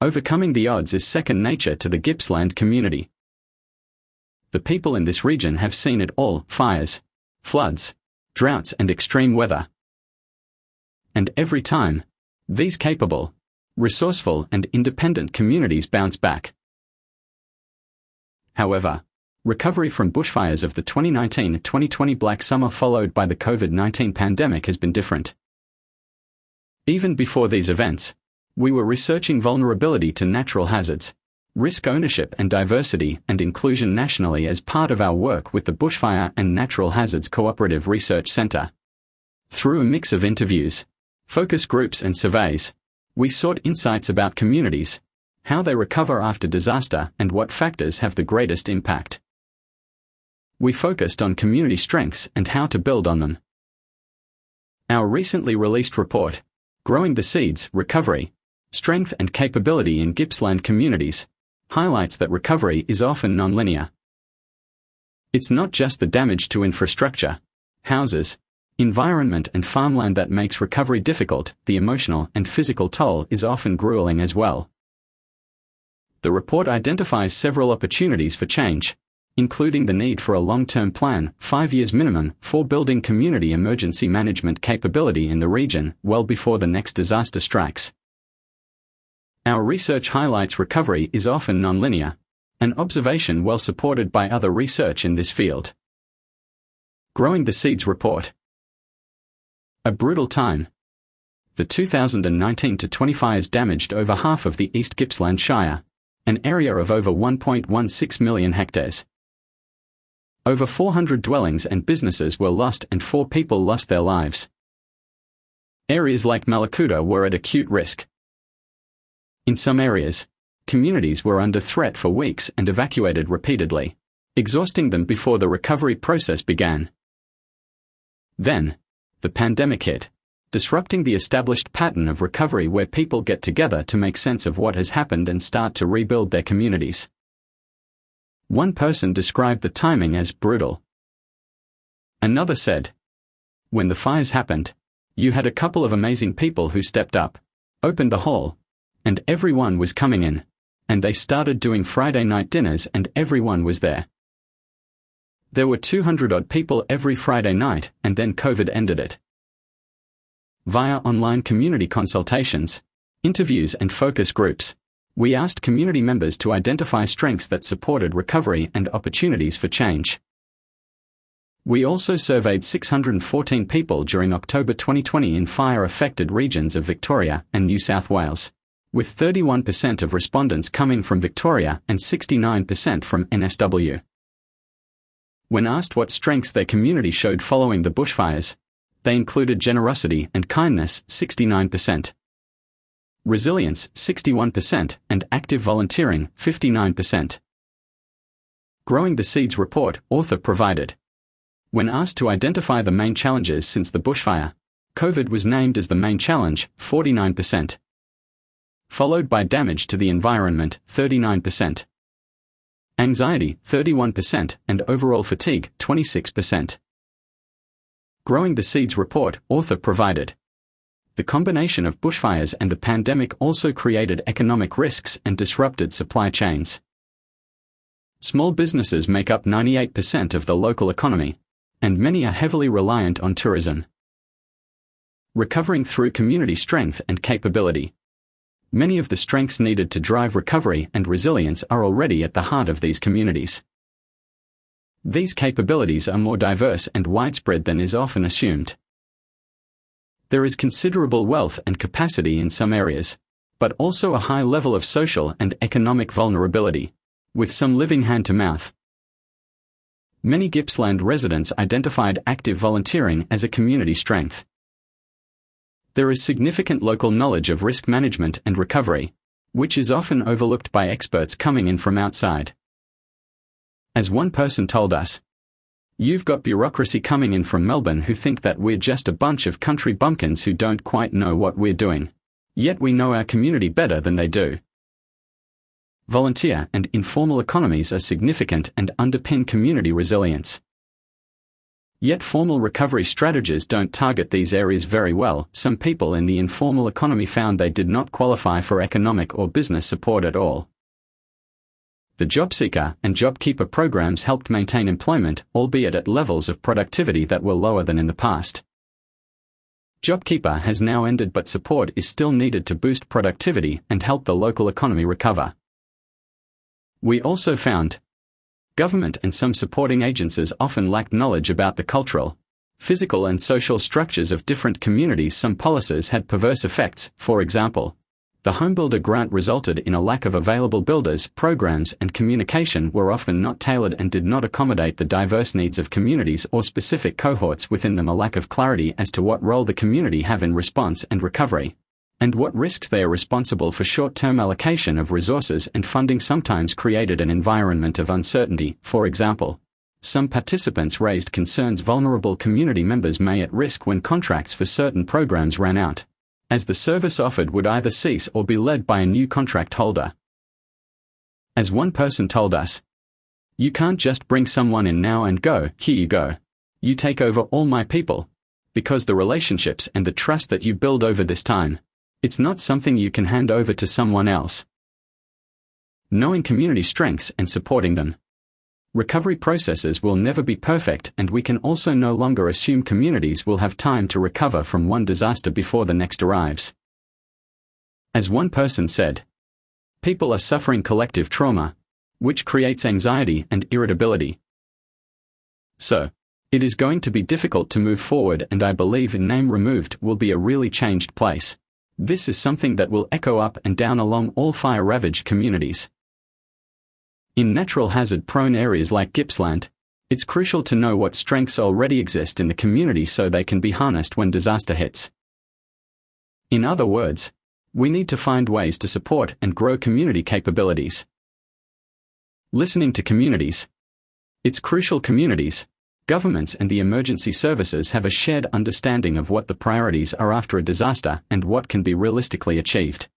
overcoming the odds is second nature to the Gippsland community. The people in this region have seen it all fires, floods, droughts, and extreme weather. And every time, these capable, resourceful, and independent communities bounce back. However, recovery from bushfires of the 2019 2020 Black Summer followed by the COVID 19 pandemic has been different. Even before these events, we were researching vulnerability to natural hazards, risk ownership and diversity and inclusion nationally as part of our work with the Bushfire and Natural Hazards Cooperative Research Center. Through a mix of interviews, focus groups, and surveys, we sought insights about communities, how they recover after disaster, and what factors have the greatest impact we focused on community strengths and how to build on them. Our recently released report, Growing the Seeds Recovery, Strength and Capability in Gippsland Communities, highlights that recovery is often nonlinear. It's not just the damage to infrastructure, houses, environment, and farmland that makes recovery difficult, the emotional and physical toll is often grueling as well. The report identifies several opportunities for change, including the need for a long-term plan, five years minimum, for building community emergency management capability in the region well before the next disaster strikes. Our research highlights recovery is often nonlinear, an observation well supported by other research in this field. Growing the Seeds Report A brutal time. The 2019 to 20 fires damaged over half of the East Gippsland Shire, an area of over 1.16 million hectares. Over 400 dwellings and businesses were lost and four people lost their lives. Areas like Mallacoota were at acute risk. In some areas, communities were under threat for weeks and evacuated repeatedly, exhausting them before the recovery process began. Then, the pandemic hit, disrupting the established pattern of recovery where people get together to make sense of what has happened and start to rebuild their communities. One person described the timing as brutal. Another said, When the fires happened, you had a couple of amazing people who stepped up, opened the hall, and everyone was coming in, and they started doing Friday night dinners and everyone was there. There were 200 odd people every Friday night, and then COVID ended it. Via online community consultations, interviews, and focus groups, we asked community members to identify strengths that supported recovery and opportunities for change. We also surveyed 614 people during October 2020 in fire affected regions of Victoria and New South Wales, with 31% of respondents coming from Victoria and 69% from NSW. When asked what strengths their community showed following the bushfires, they included generosity and kindness 69% resilience 61%, and active volunteering 59%. Growing the Seeds report, author provided. When asked to identify the main challenges since the bushfire, COVID was named as the main challenge, 49%. Followed by damage to the environment, 39%. Anxiety, 31%, and overall fatigue, 26%. Growing the Seeds report, author provided. The combination of bushfires and the pandemic also created economic risks and disrupted supply chains. Small businesses make up 98% of the local economy, and many are heavily reliant on tourism. Recovering through community strength and capability. Many of the strengths needed to drive recovery and resilience are already at the heart of these communities. These capabilities are more diverse and widespread than is often assumed. There is considerable wealth and capacity in some areas, but also a high level of social and economic vulnerability, with some living hand to mouth. Many Gippsland residents identified active volunteering as a community strength. There is significant local knowledge of risk management and recovery, which is often overlooked by experts coming in from outside. As one person told us, You've got bureaucracy coming in from Melbourne who think that we're just a bunch of country bumpkins who don't quite know what we're doing. Yet we know our community better than they do. Volunteer and informal economies are significant and underpin community resilience. Yet formal recovery strategies don't target these areas very well. Some people in the informal economy found they did not qualify for economic or business support at all. The JobSeeker and JobKeeper programs helped maintain employment, albeit at levels of productivity that were lower than in the past. JobKeeper has now ended, but support is still needed to boost productivity and help the local economy recover. We also found government and some supporting agencies often lacked knowledge about the cultural, physical, and social structures of different communities. Some policies had perverse effects, for example, the homebuilder grant resulted in a lack of available builders, programs, and communication were often not tailored and did not accommodate the diverse needs of communities or specific cohorts within them. A lack of clarity as to what role the community have in response and recovery, and what risks they are responsible for short term allocation of resources and funding sometimes created an environment of uncertainty. For example, some participants raised concerns vulnerable community members may at risk when contracts for certain programs ran out as the service offered would either cease or be led by a new contract holder. As one person told us, You can't just bring someone in now and go, here you go. You take over all my people. Because the relationships and the trust that you build over this time, it's not something you can hand over to someone else. Knowing community strengths and supporting them. Recovery processes will never be perfect, and we can also no longer assume communities will have time to recover from one disaster before the next arrives. As one person said, people are suffering collective trauma, which creates anxiety and irritability. So, it is going to be difficult to move forward, and I believe name removed will be a really changed place. This is something that will echo up and down along all fire ravaged communities. In natural hazard prone areas like Gippsland, it's crucial to know what strengths already exist in the community so they can be harnessed when disaster hits. In other words, we need to find ways to support and grow community capabilities. Listening to communities. It's crucial communities, governments and the emergency services have a shared understanding of what the priorities are after a disaster and what can be realistically achieved.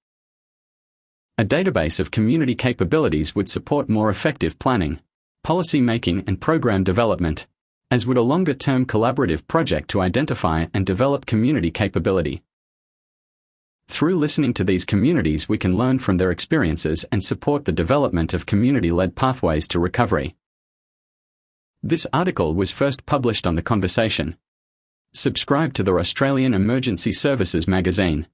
A database of community capabilities would support more effective planning, policy making, and program development, as would a longer term collaborative project to identify and develop community capability. Through listening to these communities, we can learn from their experiences and support the development of community led pathways to recovery. This article was first published on The Conversation. Subscribe to the Australian Emergency Services magazine.